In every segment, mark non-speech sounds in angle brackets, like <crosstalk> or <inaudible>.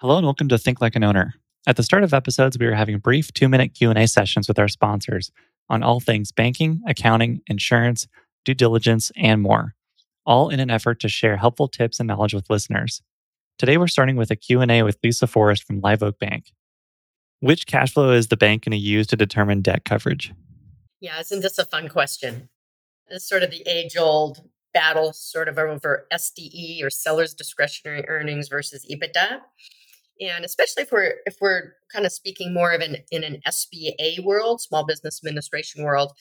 Hello and welcome to Think Like an Owner. At the start of episodes, we are having brief 2-minute Q&A sessions with our sponsors on all things banking, accounting, insurance, due diligence, and more, all in an effort to share helpful tips and knowledge with listeners. Today we're starting with a Q&A with Lisa Forrest from Live Oak Bank. Which cash flow is the bank going to use to determine debt coverage? Yeah, isn't this a fun question? It's sort of the age old battle, sort of over SDE or seller's discretionary earnings versus EBITDA. And especially if we're if we're kind of speaking more of an in an SBA world, small business administration world,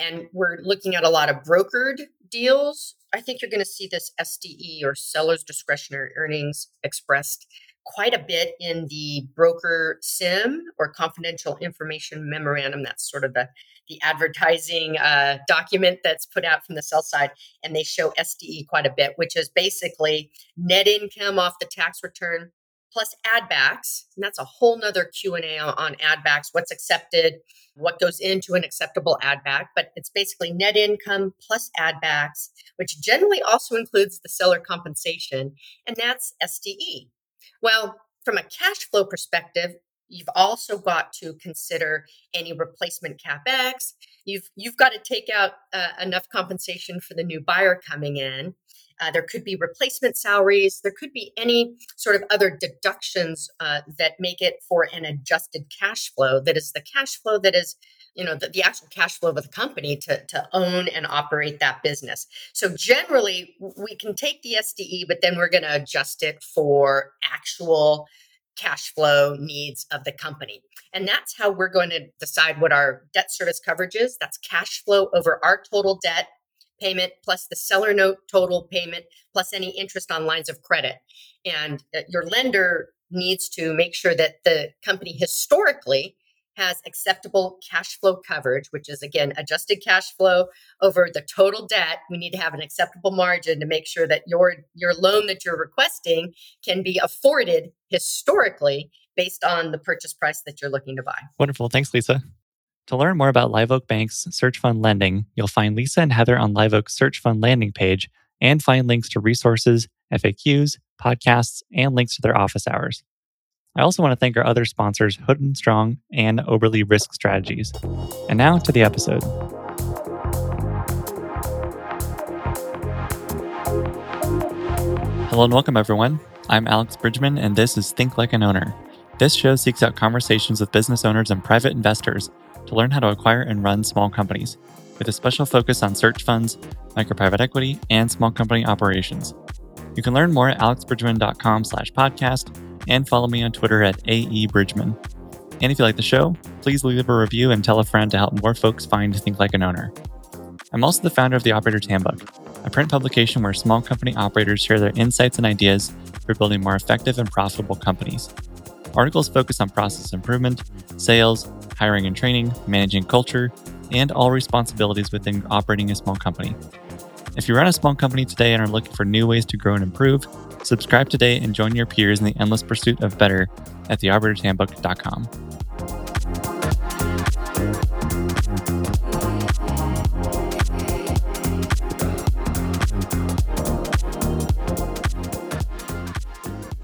and we're looking at a lot of brokered deals, I think you're going to see this SDE or seller's discretionary earnings expressed quite a bit in the broker CIM or confidential information memorandum. That's sort of the the advertising uh, document that's put out from the sell side and they show sde quite a bit which is basically net income off the tax return plus ad backs and that's a whole nother q&a on, ad backs what's accepted what goes into an acceptable ad back but it's basically net income plus ad backs which generally also includes the seller compensation and that's sde well, from a cash flow perspective, you've also got to consider any replacement capex. You've you've got to take out uh, enough compensation for the new buyer coming in. Uh, there could be replacement salaries. There could be any sort of other deductions uh, that make it for an adjusted cash flow. That is the cash flow that is you know the, the actual cash flow of the company to, to own and operate that business so generally we can take the sde but then we're going to adjust it for actual cash flow needs of the company and that's how we're going to decide what our debt service coverage is that's cash flow over our total debt payment plus the seller note total payment plus any interest on lines of credit and uh, your lender needs to make sure that the company historically has acceptable cash flow coverage, which is again adjusted cash flow over the total debt. We need to have an acceptable margin to make sure that your your loan that you're requesting can be afforded historically based on the purchase price that you're looking to buy. Wonderful. Thanks, Lisa. To learn more about Live Oak Bank's Search Fund Lending, you'll find Lisa and Heather on Live Oak's Search Fund landing page and find links to resources, FAQs, podcasts, and links to their office hours. I also want to thank our other sponsors, Hood and Strong and Oberle Risk Strategies. And now to the episode. Hello and welcome, everyone. I'm Alex Bridgman, and this is Think Like an Owner. This show seeks out conversations with business owners and private investors to learn how to acquire and run small companies, with a special focus on search funds, micro private equity, and small company operations. You can learn more at alexbridgman.com slash podcast and follow me on Twitter at AEBridgman. And if you like the show, please leave a review and tell a friend to help more folks find Think Like an Owner. I'm also the founder of the Operator's Handbook, a print publication where small company operators share their insights and ideas for building more effective and profitable companies. Articles focus on process improvement, sales, hiring and training, managing culture, and all responsibilities within operating a small company. If you run a small company today and are looking for new ways to grow and improve, Subscribe today and join your peers in the endless pursuit of better at theoperatorshandbook.com.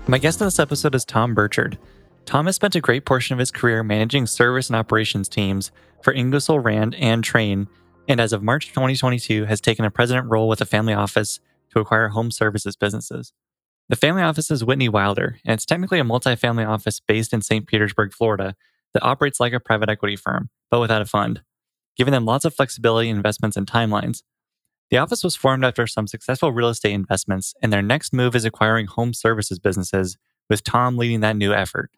My guest in this episode is Tom Burchard. Tom has spent a great portion of his career managing service and operations teams for Ingersoll Rand and Trane, and as of March 2022 has taken a president role with a family office to acquire home services businesses. The family office is Whitney Wilder, and it's technically a multifamily office based in St. Petersburg, Florida, that operates like a private equity firm, but without a fund, giving them lots of flexibility in investments and timelines. The office was formed after some successful real estate investments, and their next move is acquiring home services businesses, with Tom leading that new effort.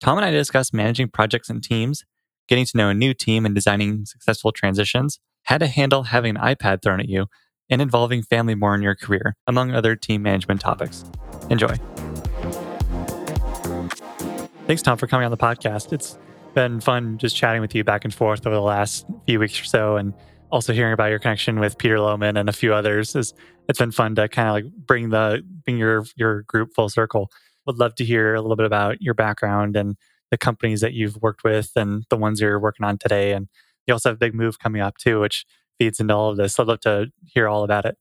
Tom and I discussed managing projects and teams, getting to know a new team and designing successful transitions, how to handle having an iPad thrown at you, and involving family more in your career, among other team management topics. Enjoy. Thanks, Tom, for coming on the podcast. It's been fun just chatting with you back and forth over the last few weeks or so, and also hearing about your connection with Peter Lohman and a few others. Is it's been fun to kind of like bring the bring your your group full circle. Would love to hear a little bit about your background and the companies that you've worked with and the ones you're working on today. And you also have a big move coming up too, which feeds into all of this. I'd love to hear all about it.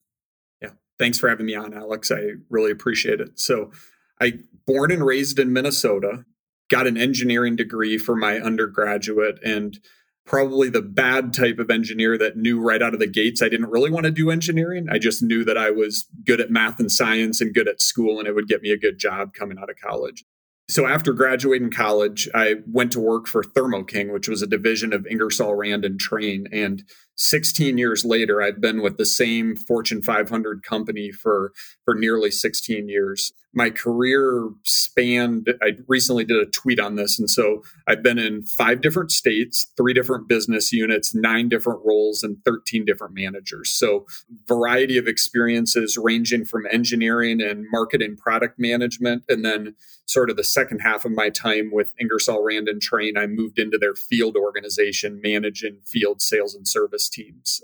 Yeah. Thanks for having me on, Alex. I really appreciate it. So, I born and raised in Minnesota, got an engineering degree for my undergraduate and probably the bad type of engineer that knew right out of the gates I didn't really want to do engineering. I just knew that I was good at math and science and good at school and it would get me a good job coming out of college. So after graduating college, I went to work for Thermo King, which was a division of Ingersoll Rand and Trane. And 16 years later, I've been with the same Fortune 500 company for, for nearly 16 years. My career spanned, I recently did a tweet on this. And so I've been in five different states, three different business units, nine different roles, and 13 different managers. So, variety of experiences ranging from engineering and market and product management. And then, sort of the second half of my time with Ingersoll Rand and Trane I moved into their field organization, managing field sales and service teams.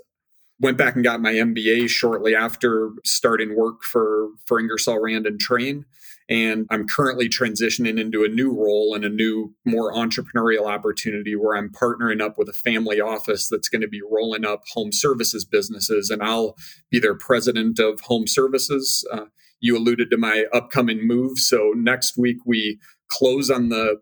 Went back and got my MBA shortly after starting work for, for Ingersoll Rand and Trane. And I'm currently transitioning into a new role and a new, more entrepreneurial opportunity where I'm partnering up with a family office that's going to be rolling up home services businesses. And I'll be their president of home services. Uh, you alluded to my upcoming move. So next week, we close on the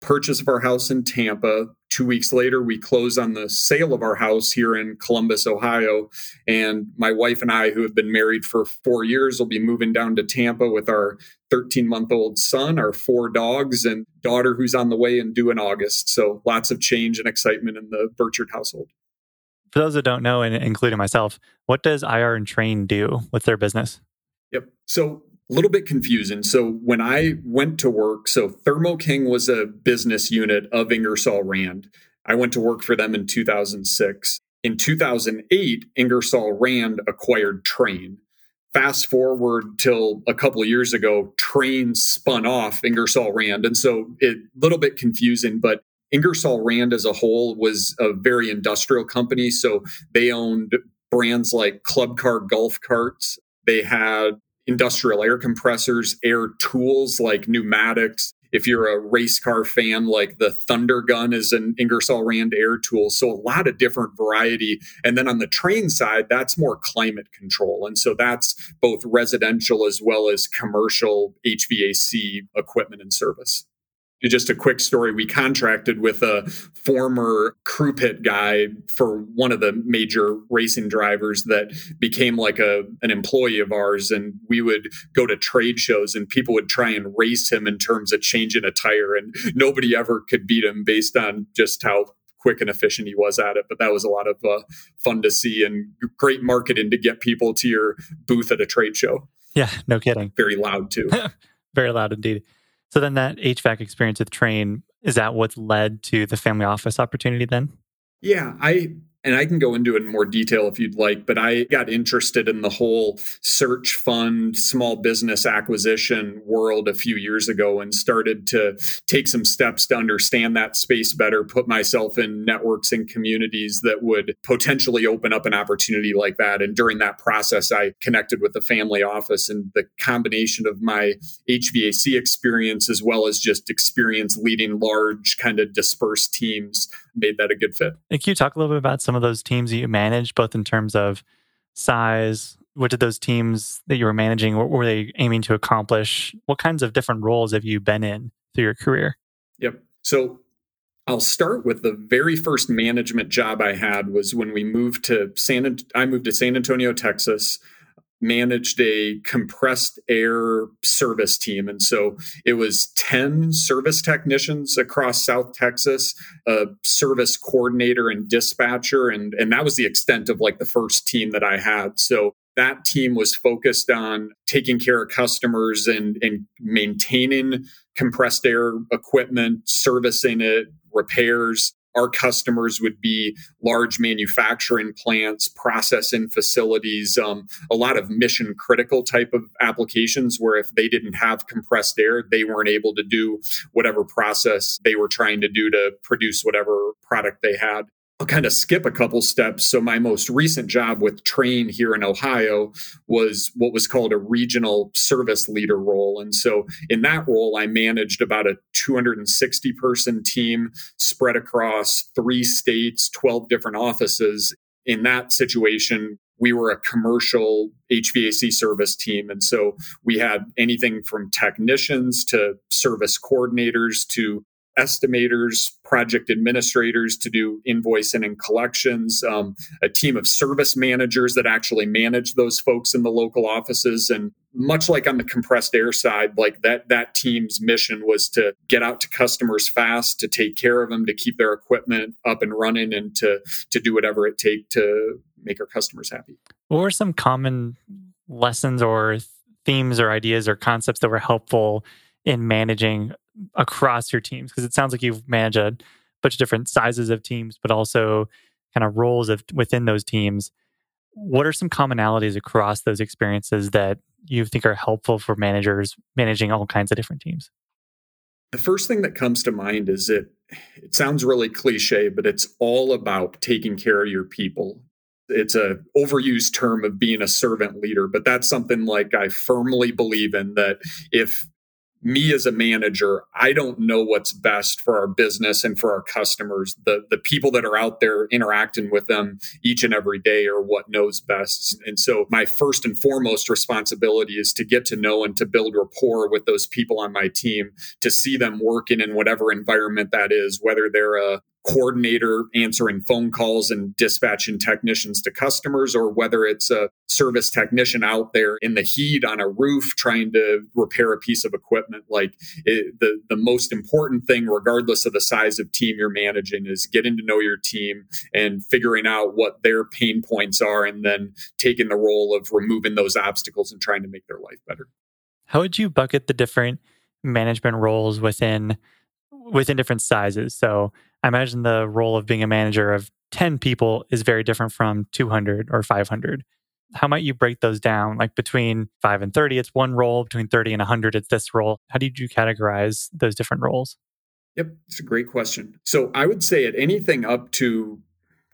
purchase of our house in Tampa. Two weeks later, we close on the sale of our house here in Columbus, Ohio. And my wife and I, who have been married for four years, will be moving down to Tampa with our 13 month old son, our four dogs, and daughter who's on the way and due in August. So lots of change and excitement in the Burchard household. For those that don't know, and including myself, what does IR and Trane do? What's their business? Yep. So a little bit confusing. So when I went to work, so Thermo King was a business unit of Ingersoll Rand. I went to work for them in 2006. In 2008, Ingersoll Rand acquired Trane. Fast forward till a couple years ago, Trane spun off Ingersoll Rand. And so a little bit confusing, but Ingersoll Rand as a whole was a very industrial company. So they owned brands like Club Car golf carts. They had industrial air compressors, air tools like pneumatics. If you're a race car fan, like the Thunder Gun is an Ingersoll Rand air tool. So a lot of different variety. And then on the Trane side, that's more climate control. And so that's both residential as well as commercial HVAC equipment and service just a quick story. We contracted with a former crew pit guy for one of the major racing drivers that became like a an employee of ours and we would go to trade shows and people would try and race him in terms of changing a tire and nobody ever could beat him based on just how quick and efficient he was at it. But that was a lot of uh, fun to see and great marketing to get people to your booth at a trade show. Yeah no kidding. Very loud too. <laughs> Very loud indeed so then that HVAC experience with Trane, is that what's led to the family office opportunity then? Yeah, I and I can go into it in more detail if you'd like, but I got interested in the whole search fund, small business acquisition world a few years ago and started to take some steps to understand that space better, put myself in networks and communities that would potentially open up an opportunity like that. And during that process, I connected with the family office and the combination of my HVAC experience as well as just experience leading large, kind of dispersed teams made that a good fit. And can you talk a little bit about some of those teams that you managed, both in terms of size? What did those teams that you were managing, what were they aiming to accomplish? What kinds of different roles have you been in through your career? Yep. So I'll start with the very first management job I had was when we moved to San I moved to San Antonio, Texas managed a compressed air service team. And so it was 10 service technicians across South Texas, a service coordinator and dispatcher. And, and that was the extent of like the first team that I had. So that team was focused on taking care of customers and, and maintaining compressed air equipment, servicing it, repairs, our customers would be large manufacturing plants, processing facilities, um, a lot of mission critical type of applications where if they didn't have compressed air, they weren't able to do whatever process they were trying to do to produce whatever product they had. I'll kind of skip a couple steps. So, my most recent job with Trane here in Ohio was what was called a regional service leader role. And so, in that role, I managed about a 260 person team spread across three states, 12 different offices. In that situation, we were a commercial HVAC service team. And so we had anything from technicians to service coordinators to estimators, project administrators to do invoicing and collections, um, a team of service managers that actually manage those folks in the local offices. And much like on the compressed air side, like that, that team's mission was to get out to customers fast, to take care of them, to keep their equipment up and running, and to to do whatever it take to make our customers happy. What were some common lessons or themes or ideas or concepts that were helpful in managing across your teams? Because it sounds like you've managed a bunch of different sizes of teams, but also kind of roles of within those teams. What are some commonalities across those experiences that you think are helpful for managers managing all kinds of different teams? The first thing that comes to mind is it it sounds really cliche, but it's all about taking care of your people. It's a overused term of being a servant leader, but that's something like I firmly believe in that if me as a manager, I don't know what's best for our business and for our customers. The the people that are out there interacting with them each and every day are what knows best. And so my first and foremost responsibility is to get to know and to build rapport with those people on my team, to see them working in whatever environment that is, whether they're a coordinator answering phone calls and dispatching technicians to customers, or whether it's a service technician out there in the heat on a roof trying to repair a piece of equipment. Like it, the, the most important thing, regardless of the size of team you're managing, is getting to know your team and figuring out what their pain points are, and then taking the role of removing those obstacles and trying to make their life better. How would you bucket the different management roles within within different sizes? So I imagine the role of being a manager of 10 people is very different from 200 or 500. How might you break those down? Like between 5 and 30, it's one role. Between 30 and 100, it's this role. How did you categorize those different roles? Yep, it's a great question. So I would say at anything up to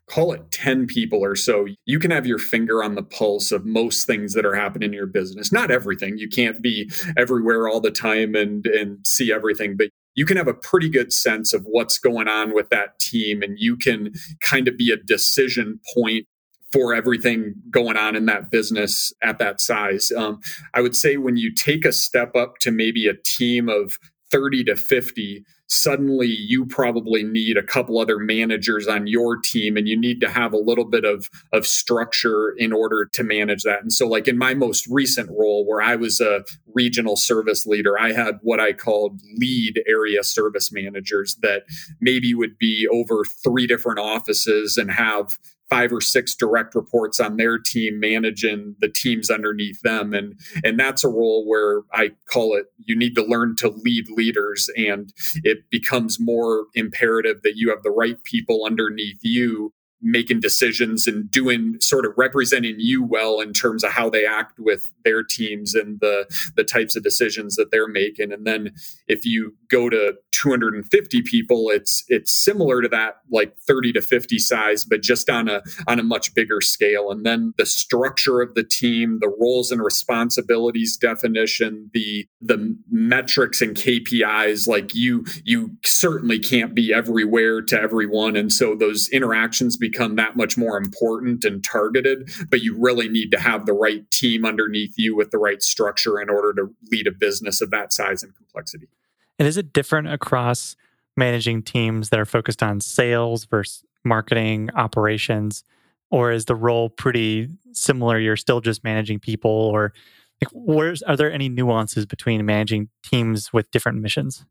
call it 10 people or so, you can have your finger on the pulse of most things that are happening in your business. Not everything. You can't be everywhere all the time and and see everything, but you can have a pretty good sense of what's going on with that team and you can kind of be a decision point for everything going on in that business at that size. Um, I would say when you take a step up to maybe a team of 30 to 50, suddenly you probably need a couple other managers on your team and you need to have a little bit of, of structure in order to manage that. And so, like in my most recent role, where I was a regional service leader, I had what I called lead area service managers that maybe would be over three different offices and have five or six direct reports on their team managing the teams underneath them. And and that's a role where i call it you need to learn to lead leaders. And it becomes more imperative that you have the right people underneath you making decisions and doing sort of representing you well in terms of how they act with their teams and the the types of decisions that they're making. And then if you go to 250 people it's it's similar to that like 30 to 50 size but just on a on a much bigger scale. And then the structure of the team the roles and responsibilities definition the the metrics and KPIs like you you certainly can't be everywhere to everyone. And so those interactions become become that much more important and targeted, but you really need to have the right team underneath you with the right structure in order to lead a business of that size and complexity. And is it different across managing teams that are focused on sales versus marketing, operations? Or is the role pretty similar? You're still just managing people, or like, where's are there any nuances between managing teams with different missions?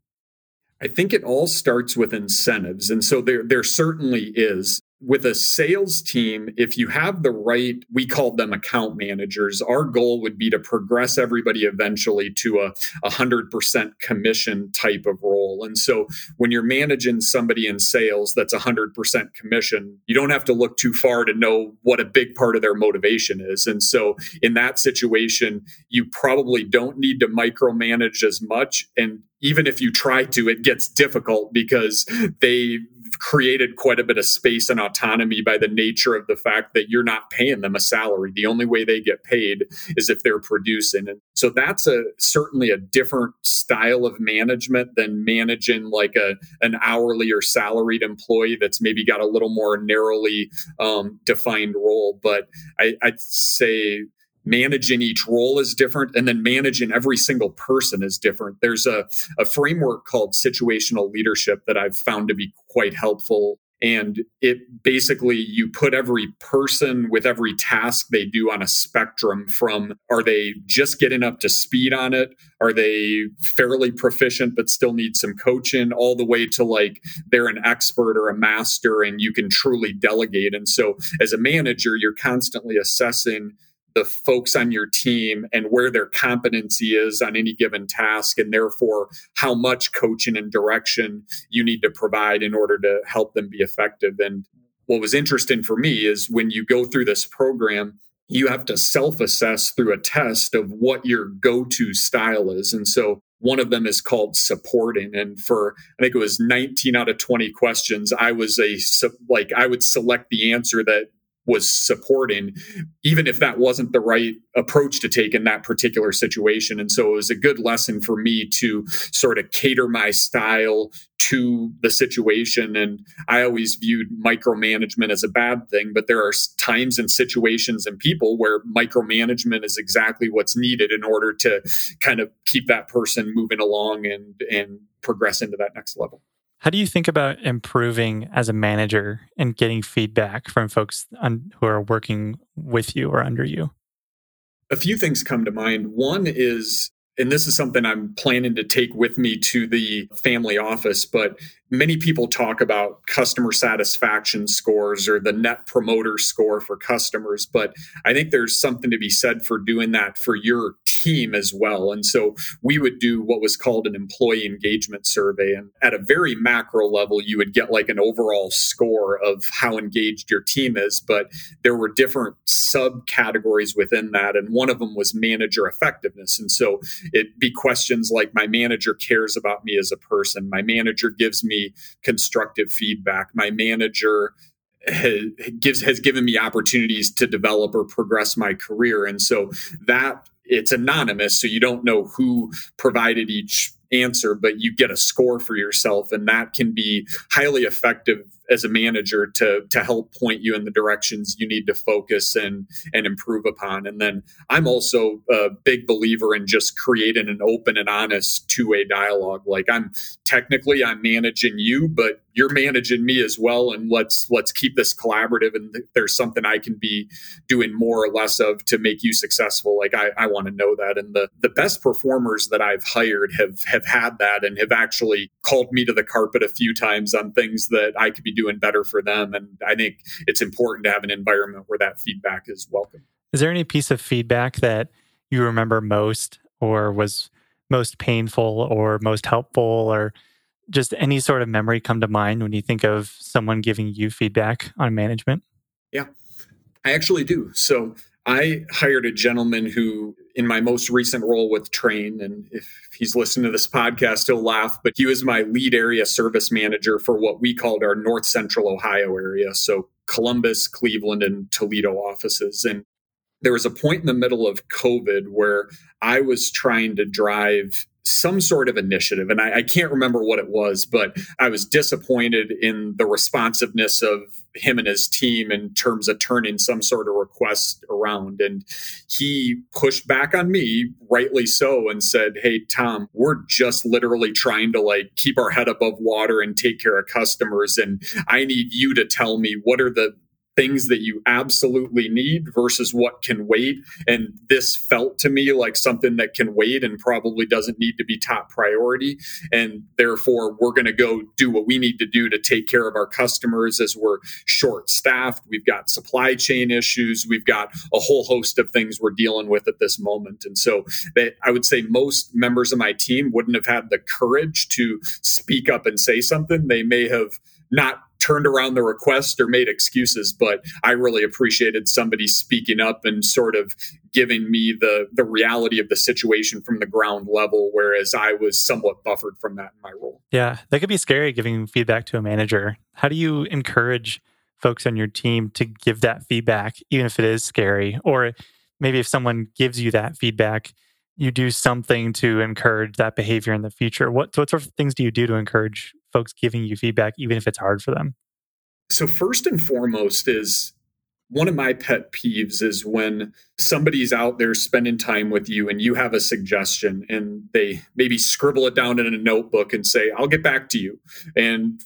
I think it all starts with incentives. And so there, there certainly is with a sales team, if you have the right, we called them account managers, our goal would be to progress everybody eventually to a 100% commission type of role. And so when you're managing somebody in sales that's 100% commission, you don't have to look too far to know what a big part of their motivation is. And so in that situation, you probably don't need to micromanage as much. And even if you try to, it gets difficult because they created quite a bit of space and autonomy by the nature of the fact that you're not paying them a salary. The only way they get paid is if they're producing. And so that's a certainly a different style of management than managing like a an hourly or salaried employee that's maybe got a little more narrowly um, defined role. But I, I'd say managing each role is different and then managing every single person is different. There's a, a framework called situational leadership that i've found to be quite helpful. And it basically you put every person with every task they do on a spectrum from are they just getting up to speed on it? Are they fairly proficient but still need some coaching? All the way to like they're an expert or a master and you can truly delegate. And so as a manager you're constantly assessing the folks on your team and where their competency is on any given task, and therefore how much coaching and direction you need to provide in order to help them be effective. And what was interesting for me is when you go through this program, you have to self assess through a test of what your go to style is. And so one of them is called supporting. And for, I think it was 19 out of 20 questions, I was a, like, I would select the answer that was supporting, even if that wasn't the right approach to take in that particular situation. And so it was a good lesson for me to sort of cater my style to the situation. And I always viewed micromanagement as a bad thing, but there are times and situations and people where micromanagement is exactly what's needed in order to kind of keep that person moving along and, and progress into that next level. How do you think about improving as a manager and getting feedback from folks on, who are working with you or under you? A few things come to mind. One is and this is something I'm planning to take with me to the family office, but many people talk about customer satisfaction scores or the net promoter score for customers, but I think there's something to be said for doing that for your team as well. And so we would do what was called an employee engagement survey. And at a very macro level, you would get like an overall score of how engaged your team is, but there were different subcategories within that. And one of them was manager effectiveness. And so it'd be questions like my manager cares about me as a person, my manager gives me constructive feedback. My manager has, gives has given me opportunities to develop or progress my career, and so that it's anonymous, so you don't know who provided each answer, but you get a score for yourself, and that can be highly effective as a manager to to help point you in the directions you need to focus and and improve upon. And then I'm also a big believer in just creating an open and honest two way dialogue. Like I'm technically I'm managing you, but you're managing me as well and let's let's keep this collaborative and there's something i can be doing more or less of to make you successful like i, I want to know that and the the best performers that i've hired have have had that and have actually called me to the carpet a few times on things that i could be doing better for them and i think it's important to have an environment where that feedback is welcome is there any piece of feedback that you remember most or was most painful or most helpful or just any sort of memory come to mind when you think of someone giving you feedback on management? Yeah, I actually do. So I hired a gentleman who, in my most recent role with Trane. and if he's listening to this podcast, he'll laugh, but he was my lead area service manager for what we called our North Central Ohio area. So Columbus, Cleveland, and Toledo offices. And there was a point in the middle of COVID where I was trying to drive some sort of initiative. And I, I, can't remember what it was, but I was disappointed in the responsiveness of him and his team in terms of turning some sort of request around. And he pushed back on me, rightly so, and said, Hey, Tom, we're just literally trying to like keep our head above water and take care of customers. And I need you to tell me what are the things that you absolutely need versus what can wait. And this felt to me like something that can wait and probably doesn't need to be top priority. And therefore, we're going to go do what we need to do to take care of our customers as we're short staffed. We've got supply chain issues. We've got a whole host of things we're dealing with at this moment. And so I would say most members of my team wouldn't have had the courage to speak up and say something. They may have not turned around the request or made excuses, but I really appreciated somebody speaking up and sort of giving me the the reality of the situation from the ground level, whereas I was somewhat buffered from that in my role. Yeah, that could be scary giving feedback to a manager. How do you encourage folks on your team to give that feedback, even if it is scary? Or maybe if someone gives you that feedback, you do something to encourage that behavior in the future. What, what sort of things do you do to encourage folks giving you feedback, even if it's hard for them? So, first and foremost, is one of my pet peeves is when somebody's out there spending time with you and you have a suggestion and they maybe scribble it down in a notebook and say, I'll get back to you. And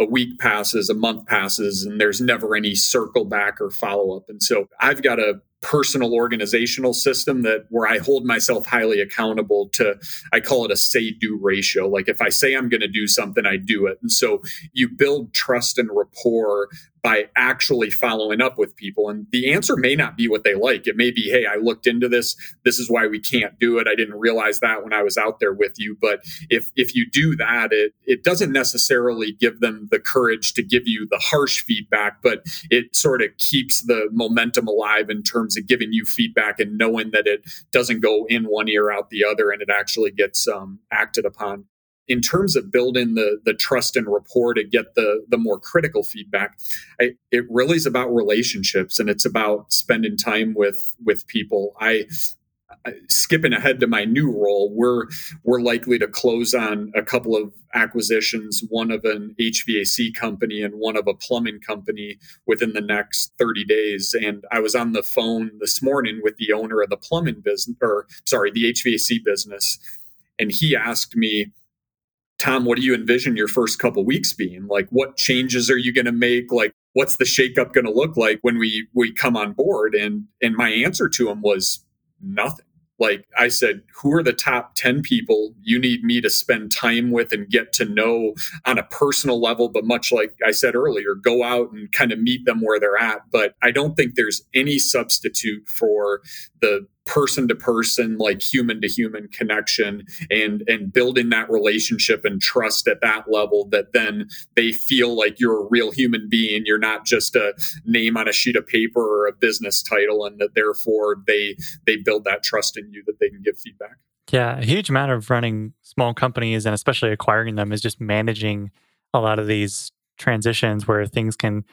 a week passes, a month passes, and there's never any circle back or follow up. And so I've got a personal organizational system that where I hold myself highly accountable to I call it a say do ratio. Like if I say I'm going to do something I do it. And so you build trust and rapport by actually following up with people. And the answer may not be what they like. It may be, hey, I looked into this. This is why we can't do it. I didn't realize that when I was out there with you. But if if you do that, it it doesn't necessarily give them the courage to give you the harsh feedback, but it sort of keeps the momentum alive in terms of giving you feedback and knowing that it doesn't go in one ear out the other and it actually gets um, acted upon in terms of building the the trust and rapport to get the the more critical feedback I, it really is about relationships and it's about spending time with with people. I skipping ahead to my new role we're we're likely to close on a couple of acquisitions one of an hvac company and one of a plumbing company within the next 30 days. And i was on the phone this morning with the owner of the plumbing business or sorry the hvac business. And he asked me Tom, what do you envision your first couple weeks being? Like, what changes are you going to make? Like, what's the shakeup going to look like when we we come on board? And and my answer to him was nothing. Like I said, who are the top 10 people you need me to spend time with and get to know on a personal level? But much like I said earlier, go out and kind of meet them where they're at. But I don't think there's any substitute for the person to person like human to human connection and and building that relationship and trust at that level that then they feel like you're a real human being. You're not just a name on a sheet of paper or a business title and that therefore they they build that trust in you that they can give feedback. Yeah a huge amount of running small companies and especially acquiring them is just managing a lot of these transitions where things can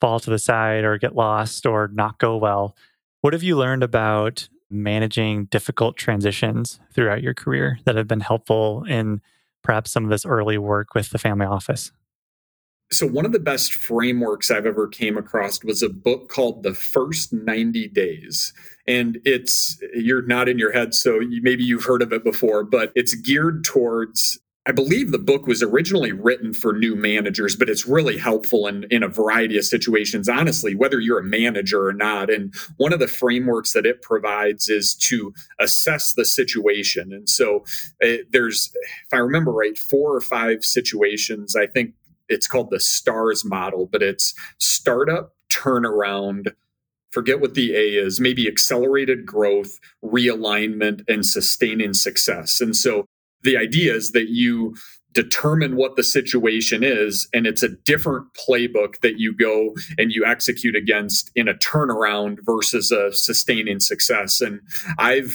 fall to the side or get lost or not go well. What have you learned about managing difficult transitions throughout your career that have been helpful in perhaps some of this early work with the family office? So one of the best frameworks I've ever came across was a book called The First 90 Days. And it's you're not in your head so maybe you've heard of it before, but it's geared towards I believe the book was originally written for new managers, but it's really helpful in, in a variety of situations, honestly, whether you're a manager or not. And one of the frameworks that it provides is to assess the situation. And so it, uh, there's, if I remember right, four or five situations. I think it's called the STARS model, but it's startup, turnaround, forget what the A is, maybe accelerated growth, realignment, and sustaining success. And so the idea is that you determine what the situation is and it's a different playbook that you go and you execute against in a turnaround versus a sustaining success. And i've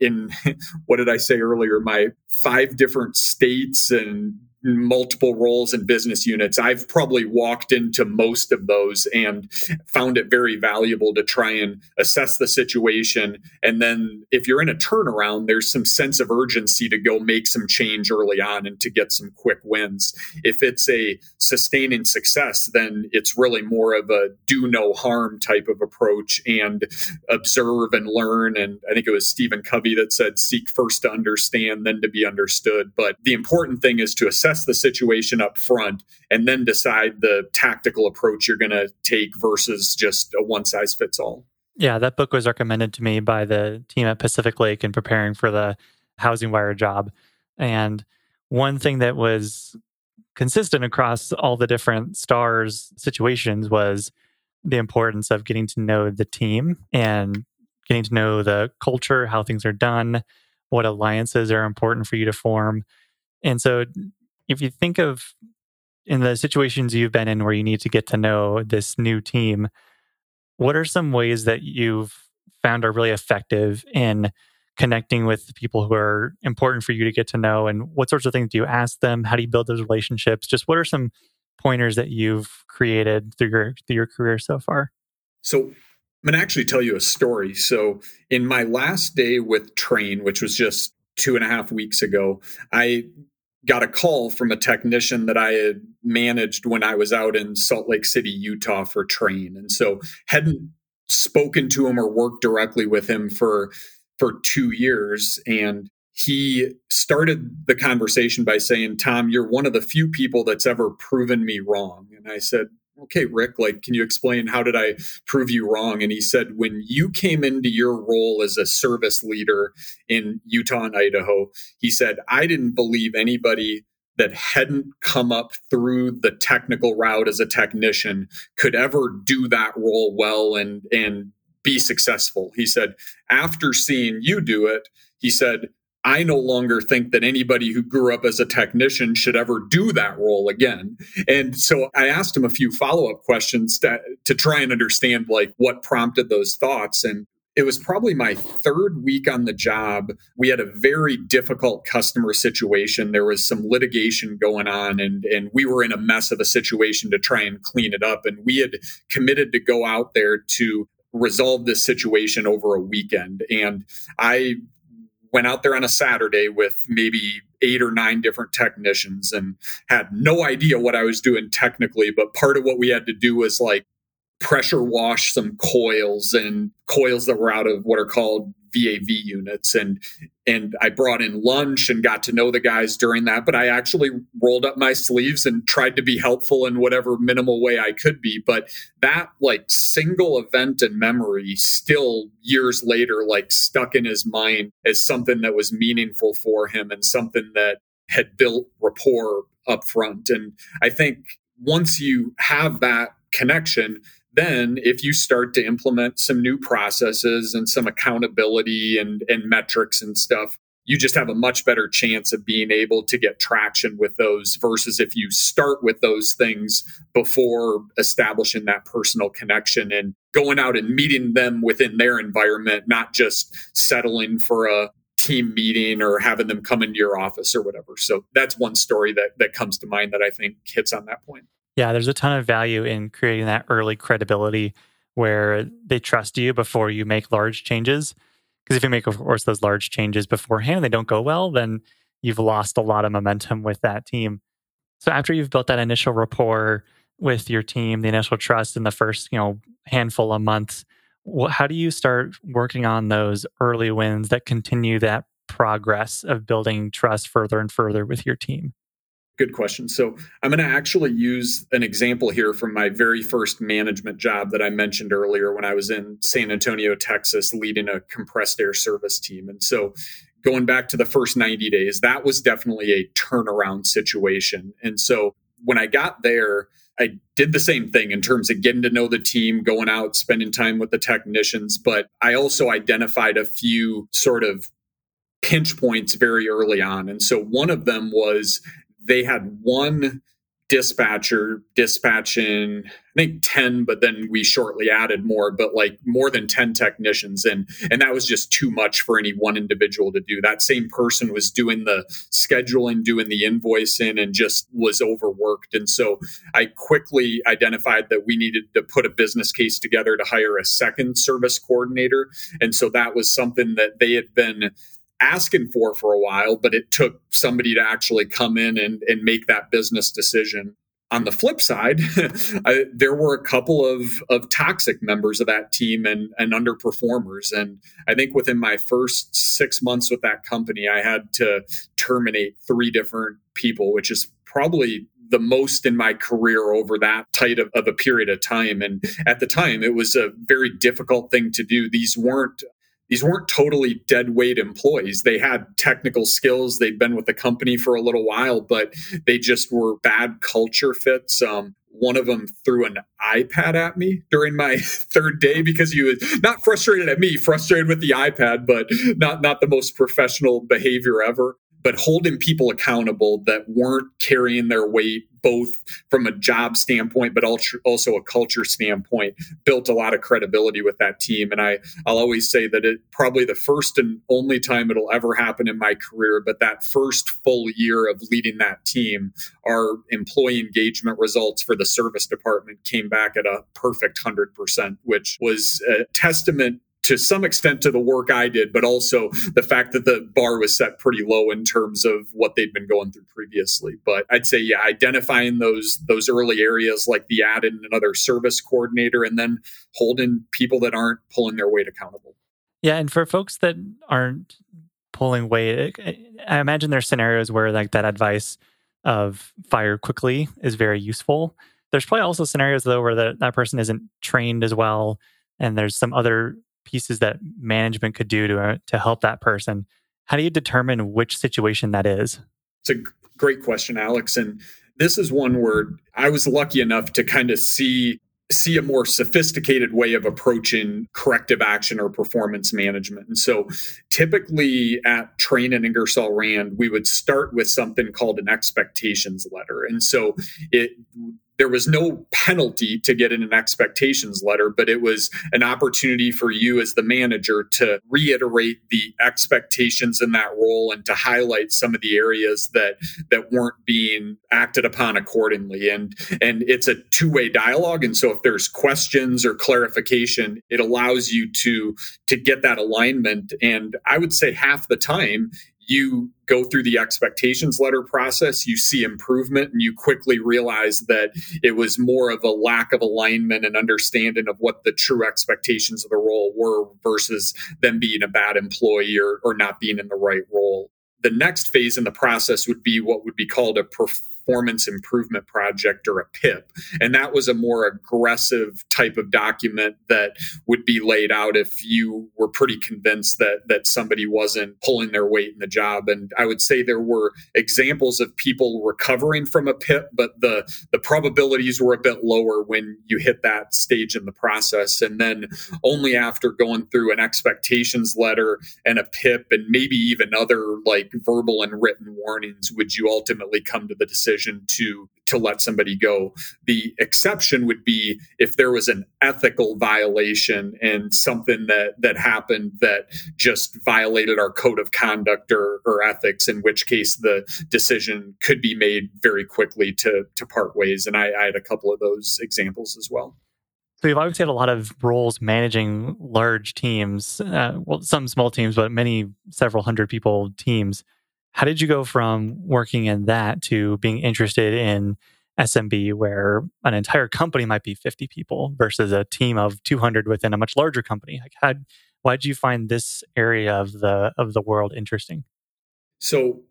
in <laughs> what did i say earlier? My five different states and multiple roles and business units. I've probably walked into most of those and found it very valuable to try and assess the situation. And then if you're in a turnaround, there's some sense of urgency to go make some change early on and to get some quick wins. If it's a sustaining success, then it's really more of a do no harm type of approach and observe and learn. And I think it was Stephen Covey that said, seek first to understand, then to be understood. But the important thing is to assess assess the situation up front and then decide the tactical approach you're going to take versus just a one size fits all. Yeah, that book was recommended to me by the team at Pacific Lake in preparing for the HousingWire job. And one thing that was consistent across all the different stars situations was the importance of getting to know the team and getting to know the culture, how things are done, what alliances are important for you to form. And so if you think of in the situations you've been in where you need to get to know this new team, what are some ways that you've found are really effective in connecting with people who are important for you to get to know? And what sorts of things do you ask them? How do you build those relationships? Just what are some pointers that you've created through your through your career so far? So I'm going to actually tell you a story. So, in my last day with Trane, which was just two and a half weeks ago, I got a call from a technician that I had managed when I was out in Salt Lake City, Utah for Trane. And so hadn't spoken to him or worked directly with him for for 2 years and he started the conversation by saying, Tom, you're one of the few people that's ever proven me wrong. And I said, okay, Rick, like, can you explain how did I prove you wrong? And he said, when you came into your role as a service leader in Utah and Idaho, he said, I didn't believe anybody that hadn't come up through the technical route as a technician could ever do that role well and, and be successful. He said, after seeing you do it, he said, I no longer think that anybody who grew up as a technician should ever do that role again. And so I asked him a few follow up questions to, to try and understand like what prompted those thoughts. And it was probably my third week on the job. We had a very difficult customer situation. There was some litigation going on, and, and we were in a mess of a situation to try and clean it up. And we had committed to go out there to resolve this situation over a weekend. And I went out there on a Saturday with maybe eight or nine different technicians and had no idea what I was doing technically. But part of what we had to do was like pressure wash some coils and coils that were out of what are called VAV units and and I brought in lunch and got to know the guys during that but I actually rolled up my sleeves and tried to be helpful in whatever minimal way I could be. But that like single event and memory still years later like stuck in his mind as something that was meaningful for him and something that had built rapport up front. And I think once you have that connection then if you start to implement some new processes and some accountability and, and metrics and stuff you just have a much better chance of being able to get traction with those versus if you start with those things before establishing that personal connection and going out and meeting them within their environment not just settling for a team meeting or having them come into your office or whatever. So that's one story that that comes to mind that i think hits on that point yeah, there's a ton of value in creating that early credibility where they trust you before you make large changes. Because if you make, of course, those large changes beforehand and they don't go well, then you've lost a lot of momentum with that team. So after you've built that initial rapport with your team, the initial trust in the first, you know, handful of months, how do you start working on those early wins that continue that progress of building trust further and further with your team? Good question. So I'm going to actually use an example here from my very first management job that I mentioned earlier when I was in San Antonio, Texas, leading a compressed air service team. And so going back to the first 90 days, that was definitely a turnaround situation. And so when I got there, I did the same thing in terms of getting to know the team, going out, spending time with the technicians, but I also identified a few sort of pinch points very early on. And so one of them was they had one dispatcher dispatching i think 10 but then we shortly added more but like more than 10 technicians and and that was just too much for any one individual to do. That same person was doing the scheduling doing the invoicing and just was overworked and so i quickly identified that we needed to put a business case together to hire a second service coordinator and so that was something that they had been asking for for a while, but it took somebody to actually come in and, and make that business decision. On the flip side, <laughs> I, there were a couple of, of toxic members of that team and, and underperformers. And I think within my first six months with that company, I had to terminate three different people, which is probably the most in my career over that tight of, of, a period of time. And at the time, it was a very difficult thing to do. These weren't these weren't totally dead weight employees. They had technical skills. They'd been with the company for a little while, but they just were bad culture fits. Um, one of them threw an iPad at me during my <laughs> third day because he was not frustrated at me, frustrated with the iPad, but not not the most professional behavior ever. But holding people accountable that weren't carrying their weight both from a job standpoint but also a culture standpoint built a lot of credibility with that team. And i i'll always say that it probably the first and only time it'll ever happen in my career but that first full year of leading that team our employee engagement results for the service department came back at a perfect 100% which was a testament to some extent to the work I did, but also the fact that the bar was set pretty low in terms of what they'd been going through previously. But I'd say, yeah, identifying those those early areas like the add in another service coordinator, and then holding people that aren't pulling their weight accountable. Yeah, and for folks that aren't pulling weight, I imagine there's scenarios where like that advice of fire quickly is very useful. There's probably also scenarios though where the, that person isn't trained as well, and there's some other pieces that management could do to uh, to help that person. How do you determine which situation that is? It's a great question, Alex, and this is one where I was lucky enough to kind of see see a more sophisticated way of approaching corrective action or performance management. And so typically at Trane and Ingersoll Rand, we would start with something called an expectations letter. And so it there was no penalty to get in an expectations letter, but it was an opportunity for you as the manager to reiterate the expectations in that role and to highlight some of the areas that that weren't being acted upon accordingly. And and it's a two-way dialogue. And so if there's questions or clarification, it allows you to to get that alignment. And I would say half the time you go through the expectations letter process, you see improvement, and you quickly realize that it was more of a lack of alignment and understanding of what the true expectations of the role were versus them being a bad employee or, or not being in the right role. The next phase in the process would be what would be called a performance performance improvement project or a PIP. And that was a more aggressive type of document that would be laid out if you were pretty convinced that that somebody wasn't pulling their weight in the job. And I would say there were examples of people recovering from a PIP, but the the probabilities were a bit lower when you hit that stage in the process. And then only after going through an expectations letter and a PIP and maybe even other like verbal and written warnings would you ultimately come to the decision decision to to let somebody go. The exception would be if there was an ethical violation and something that that happened that just violated our code of conduct or, or ethics, in which case the decision could be made very quickly to to part ways. And I, I had a couple of those examples as well. So you've obviously had a lot of roles managing large teams, uh, well, some small teams, but many several hundred people teams. How did you go from working in that to being interested in SMB, where an entire company might be 50 people versus a team of 200 within a much larger company? Like, how, why did you find this area of the of the world interesting? So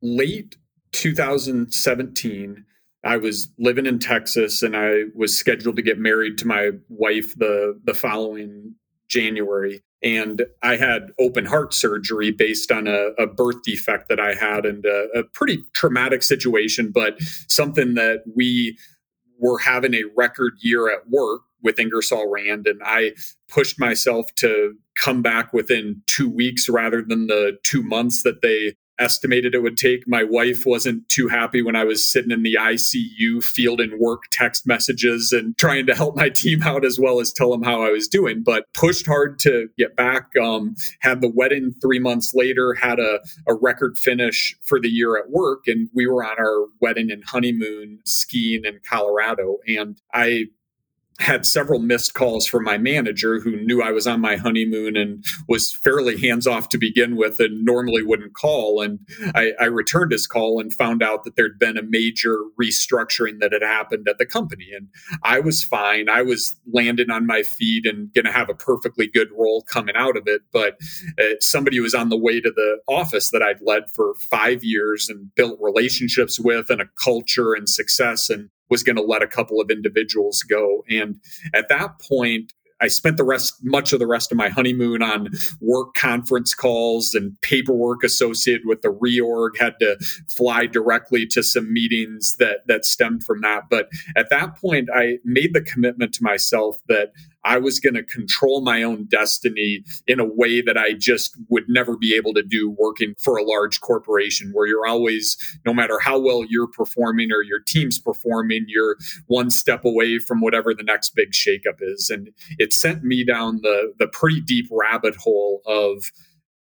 late 2017, I was living in Texas, and I was scheduled to get married to my wife the the following January and I had open heart surgery based on a, a birth defect that I had and a, a, pretty traumatic situation, but something that we were having a record year at work with Ingersoll Rand. And I pushed myself to come back within two weeks rather than the two months that they estimated it would take. My wife wasn't too happy when I was sitting in the ICU fielding work text messages and trying to help my team out as well as tell them how I was doing, but pushed hard to get back. Um, had the wedding three months later, had a, a record finish for the year at work. And we were on our wedding and honeymoon skiing in Colorado. And I had several missed calls from my manager who knew I was on my honeymoon and was fairly hands off to begin with and normally wouldn't call. And I, I, returned his call and found out that there'd been a major restructuring that had happened at the company. And I was fine. I was landing on my feet and going to have a perfectly good role coming out of it. But uh, somebody was on the way to the office that I'd led for five years and built relationships with and a culture and success. And was going to let a couple of individuals go. And at that point, I spent the rest, much of the rest of my honeymoon on work conference calls and paperwork associated with the reorg. Had to fly directly to some meetings that that stemmed from that. But at that point, I made the commitment to myself that I was going to control my own destiny in a way that I just would never be able to do working for a large corporation where you're always, no matter how well you're performing or your team's performing, you're one step away from whatever the next big shakeup is. And it sent me down the, the pretty deep rabbit hole of,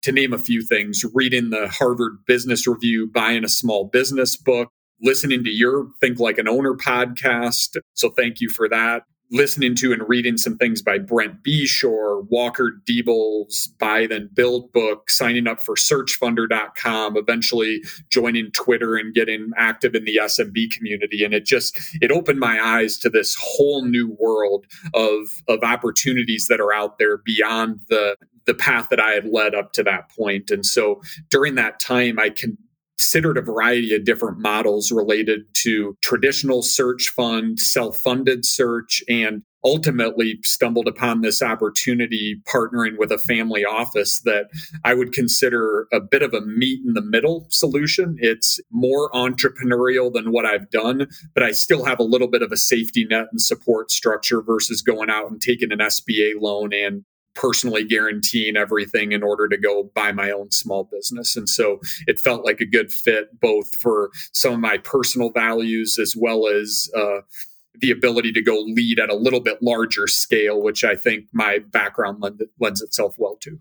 to name a few things, reading the Harvard Business Review, buying a small business book, listening to your Think Like an Owner podcast. So thank you for that. Listening to and reading some things by Brent Beshore, Walker Deibel's Buy Then Build book, signing up for searchfunder.com, eventually joining Twitter and getting active in the SMB community. And it just, it opened my eyes to this whole new world of, of opportunities that are out there beyond the, the path that I had led up to that point. And so during that time, I can considered a variety of different models related to traditional search fund, self funded search, and ultimately stumbled upon this opportunity partnering with a family office that I would consider a bit of a meet in the middle solution. It's more entrepreneurial than what I've done, but I still have a little bit of a safety net and support structure versus going out and taking an SBA loan and personally guaranteeing everything in order to go buy my own small business. And so it felt like a good fit both for some of my personal values as well as uh, the ability to go lead at a little bit larger scale, which I think my background lend, lends itself well to.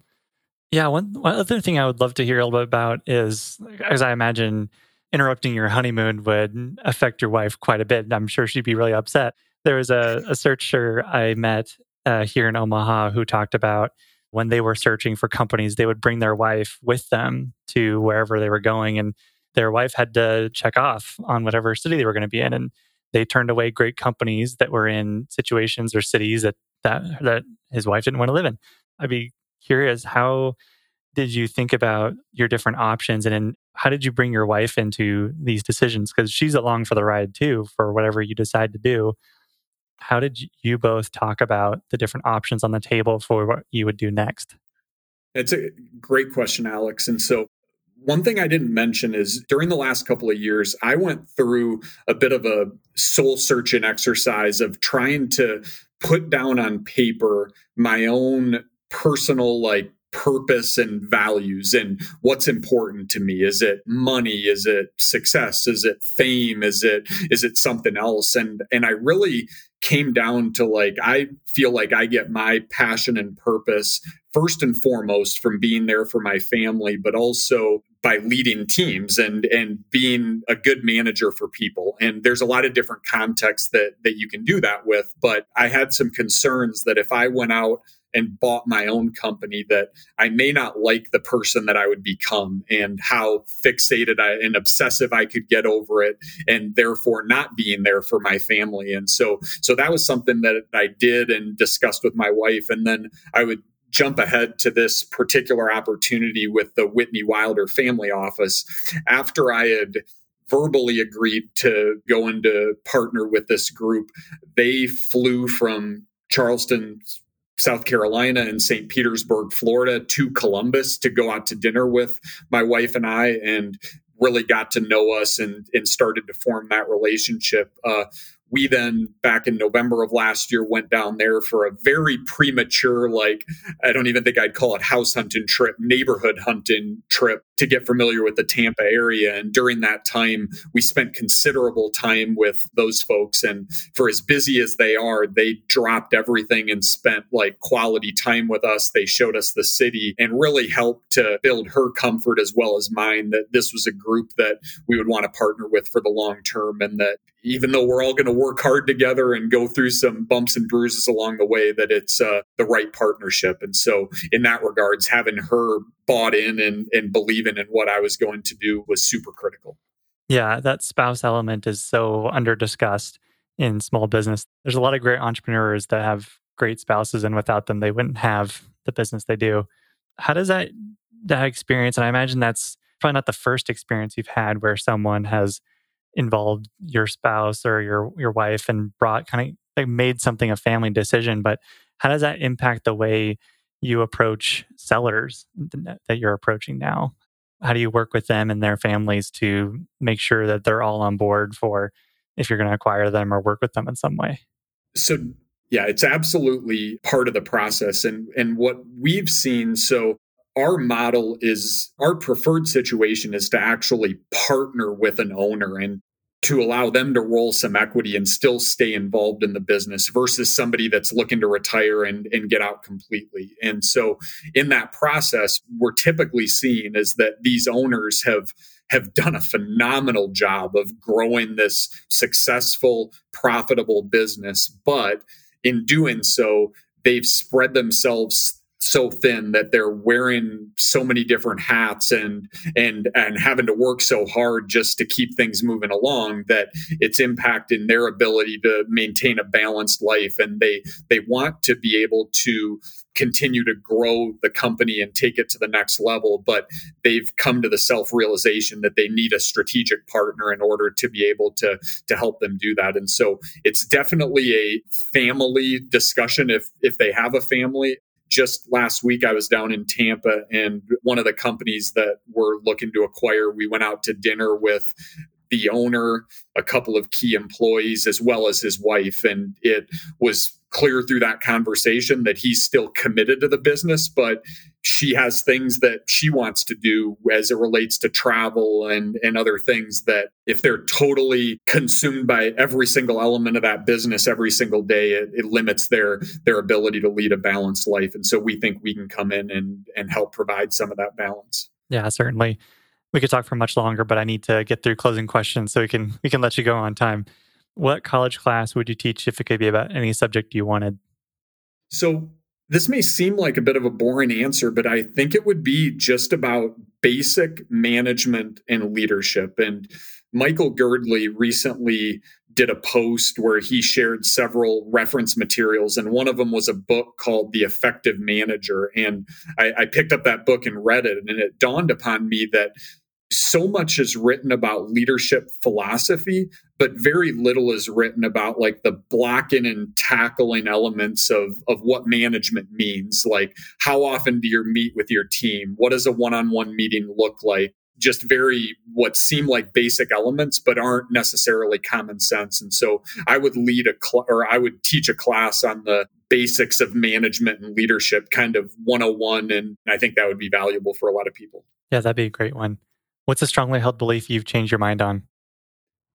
Yeah, one, one other thing I would love to hear a little bit about is, as I imagine, interrupting your honeymoon would affect your wife quite a bit. I'm sure she'd be really upset. There was a, a searcher I met uh, here in Omaha who talked about when they were searching for companies, they would bring their wife with them to wherever they were going. And their wife had to check off on whatever city they were going to be in. And they turned away great companies that were in situations or cities that, that, that his wife didn't want to live in. I'd be curious, how did you think about your different options? And then how did you bring your wife into these decisions? Because she's along for the ride too, for whatever you decide to do how did you both talk about the different options on the table for what you would do next? It's a great question, Alex. And so, one thing I didn't mention is during the last couple of years, I went through a bit of a soul searching exercise of trying to put down on paper my own personal, like, purpose and values and what's important to me. Is it money? Is it success? Is it fame? Is it is it something else? And and i really came down to like I feel like I get my passion and purpose first and foremost from being there for my family but also by leading teams and and being a good manager for people. And there's a lot of different contexts that that you can do that with but I had some concerns that if I went out and bought my own company that I may not like the person that I would become and how fixated I, and obsessive I could get over it and therefore not being there for my family. And so, so that was something that I did and discussed with my wife. And then I would jump ahead to this particular opportunity with the Whitney Wilder family office after I had verbally agreed to go into partner with this group. They flew from Charleston, South Carolina and St. Petersburg, Florida to Columbus to go out to dinner with my wife and I and really got to know us and, and started to form that relationship. Uh, we then back in november of last year went down there for a very premature like i don't even think i'd call it house hunting trip neighborhood hunting trip to get familiar with the tampa area. And during that time we spent considerable time with those folks. And for as busy as they are they dropped everything and spent like quality time with us. They showed us the city and really helped to build her comfort as well as mine that this was a group that we would want to partner with for the long term. And that even though we're all going to work hard together and go through some bumps and bruises along the way, that it's uh, the right partnership. And so, in that regards, having her bought in and, and believing in what I was going to do was super critical. Yeah, that spouse element is so under discussed in small business. There's a lot of great entrepreneurs that have great spouses, and without them, they wouldn't have the business they do. How does that that experience? And I imagine that's probably not the first experience you've had where someone has involved your spouse or your your wife and brought kind of like made something a family decision but how does that impact the way you approach sellers that you're approaching now how do you work with them and their families to make sure that they're all on board for if you're going to acquire them or work with them in some way so Yeah, it's absolutely part of the process. And and what we've seen, so our model is our preferred situation is to actually partner with an owner and to allow them to roll some equity and still stay involved in the business versus somebody that's looking to retire and, and get out completely. And so in that process, we're typically seeing is that these owners have have done a phenomenal job of growing this successful, profitable business. But in doing so, they've spread themselves so thin that they're wearing so many different hats and and and having to work so hard just to keep things moving along that it's impacting their ability to maintain a balanced life. And they they want to be able to continue to grow the company and take it to the next level but they've come to the self-realization that they need a strategic partner in order to be able to to help them do that. And so it's definitely a family discussion if if they have a family just last week I was down in Tampa and one of the companies that we're looking to acquire, we went out to dinner with the owner, a couple of key employees, as well as his wife. And it was clear through that conversation that he's still committed to the business, but she has things that she wants to do as it relates to travel and, and other things that if they're totally consumed by every single element of that business every single day, it, it limits their their ability to lead a balanced life. And so we think we can come in and and help provide some of that balance. Yeah, certainly. We could talk for much longer, but I need to get through closing questions so we can we can let you go on time. What college class would you teach if it could be about any subject you wanted? So this may seem like a bit of a boring answer, but I think it would be just about basic management and leadership. And Michael Girdley recently did a post where he shared several reference materials, and one of them was a book called The Effective Manager. And I, I picked up that book and read it, and it dawned upon me that so much is written about leadership philosophy, but very little is written about like the blocking and tackling elements of, of what management means. Like, how often do you meet with your team? What does a one on one meeting look like? Just very what seem like basic elements, but aren't necessarily common sense. And so I would lead a cl- or I would teach a class on the basics of management and leadership, kind of 101. And I think that would be valuable for a lot of people. Yeah, that'd be a great one. What's a strongly held belief you've changed your mind on?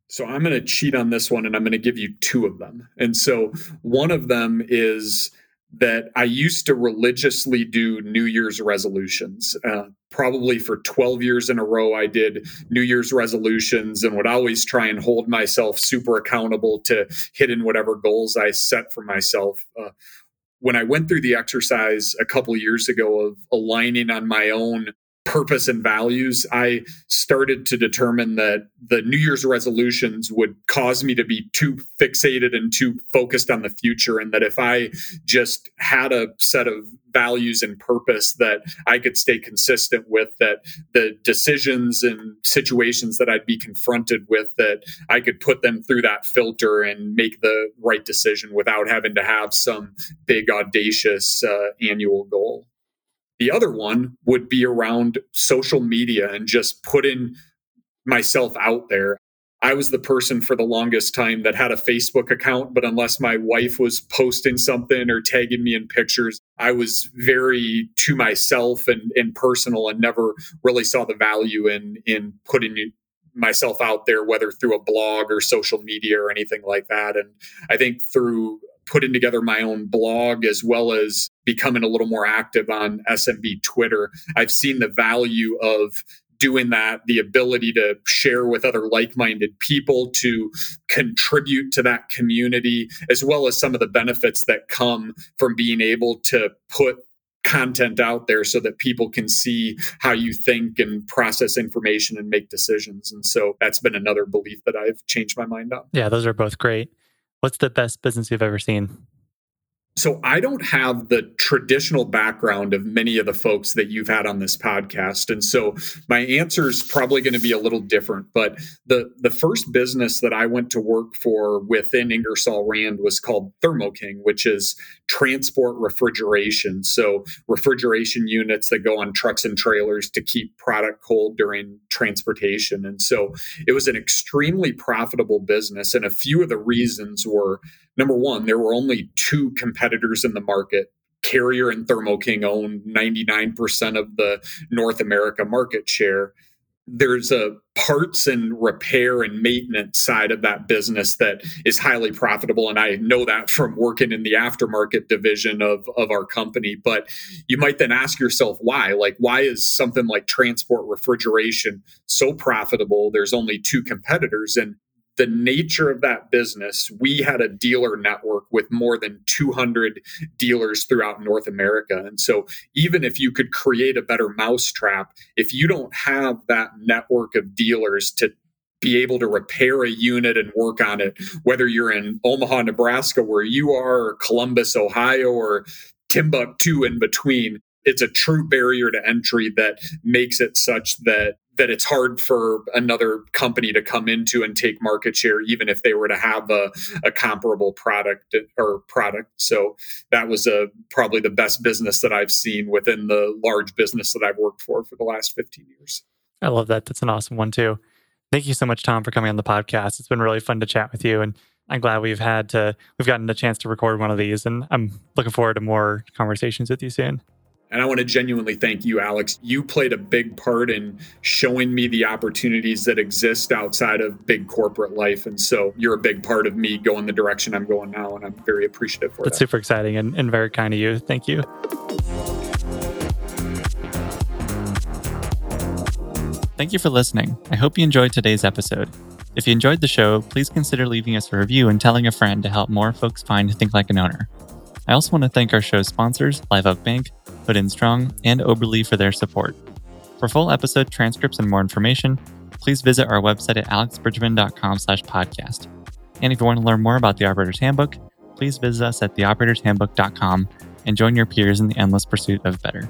So I'm going to cheat on this one and I'm going to give you two of them. And so one of them is that I used to religiously do New Year's resolutions. Uh, probably for 12 years in a row, I did New Year's resolutions and would always try and hold myself super accountable to hitting whatever goals I set for myself. Uh, when I went through the exercise a couple years ago of aligning on my own purpose and values, I started to determine that the New Year's resolutions would cause me to be too fixated and too focused on the future. And that if I just had a set of values and purpose that I could stay consistent with, that the decisions and situations that I'd be confronted with, that I could put them through that filter and make the right decision without having to have some big, audacious uh, annual goal. The other one would be around social media and just putting myself out there. I was the person for the longest time that had a Facebook account, but unless my wife was posting something or tagging me in pictures, I was very to myself and, and personal and never really saw the value in in putting myself out there, whether through a blog or social media or anything like that. And I think through putting together my own blog as well as becoming a little more active on SMB Twitter, I've seen the value of doing that, the ability to share with other like minded people, to contribute to that community, as well as some of the benefits that come from being able to put content out there so that people can see how you think and process information and make decisions. And so that's been another belief that I've changed my mind on. Yeah, those are both great. What's the best business you've ever seen? So I don't have the traditional background of many of the folks that you've had on this podcast. And so my answer is probably going to be a little different. But the, the first business that I went to work for within Ingersoll Rand was called Thermo King, which is transport refrigeration. So refrigeration units that go on trucks and trailers to keep product cold during transportation. And so it was an extremely profitable business. And a few of the reasons were number one, there were only two competitors in the market. Carrier and Thermo King own 99% of the North America market share. There's a parts and repair and maintenance side of that business that is highly profitable. And I know that from working in the aftermarket division of, of our company. But you might then ask yourself why? Like, why is something like transport refrigeration so profitable? There's only two competitors. And the nature of that business, we had a dealer network with more than 200 dealers throughout North America. And so, even if you could create a better mousetrap, if you don't have that network of dealers to be able to repair a unit and work on it, whether you're in Omaha, Nebraska, where you are, or Columbus, Ohio, or Timbuktu in between, it's a true barrier to entry that makes it such that that it's hard for another company to come into and take market share, even if they were to have a, a comparable product or product. So that was a, probably the best business that I've seen within the large business that I've worked for for the last 15 years. I love that. That's an awesome one too. Thank you so much, Tom, for coming on the podcast. It's been really fun to chat with you. And I'm glad we've had to, we've gotten a chance to record one of these. And I'm looking forward to more conversations with you soon. And I want to genuinely thank you, Alex. You played a big part in showing me the opportunities that exist outside of big corporate life. And so you're a big part of me going the direction I'm going now. And I'm very appreciative for it. That's that. super exciting and, and very kind of you. Thank you. Thank you for listening. I hope you enjoyed today's episode. If you enjoyed the show, please consider leaving us a review and telling a friend to help more folks find Think Like an Owner. I also want to thank our show's sponsors, Live Oak Bank, Hood and Strong, and Oberle for their support. For full episode transcripts and more information, please visit our website at alexbruggeman.com slash podcast. And if you want to learn more about the Operator's Handbook, please visit us at theoperatorshandbook.com and join your peers in the endless pursuit of better.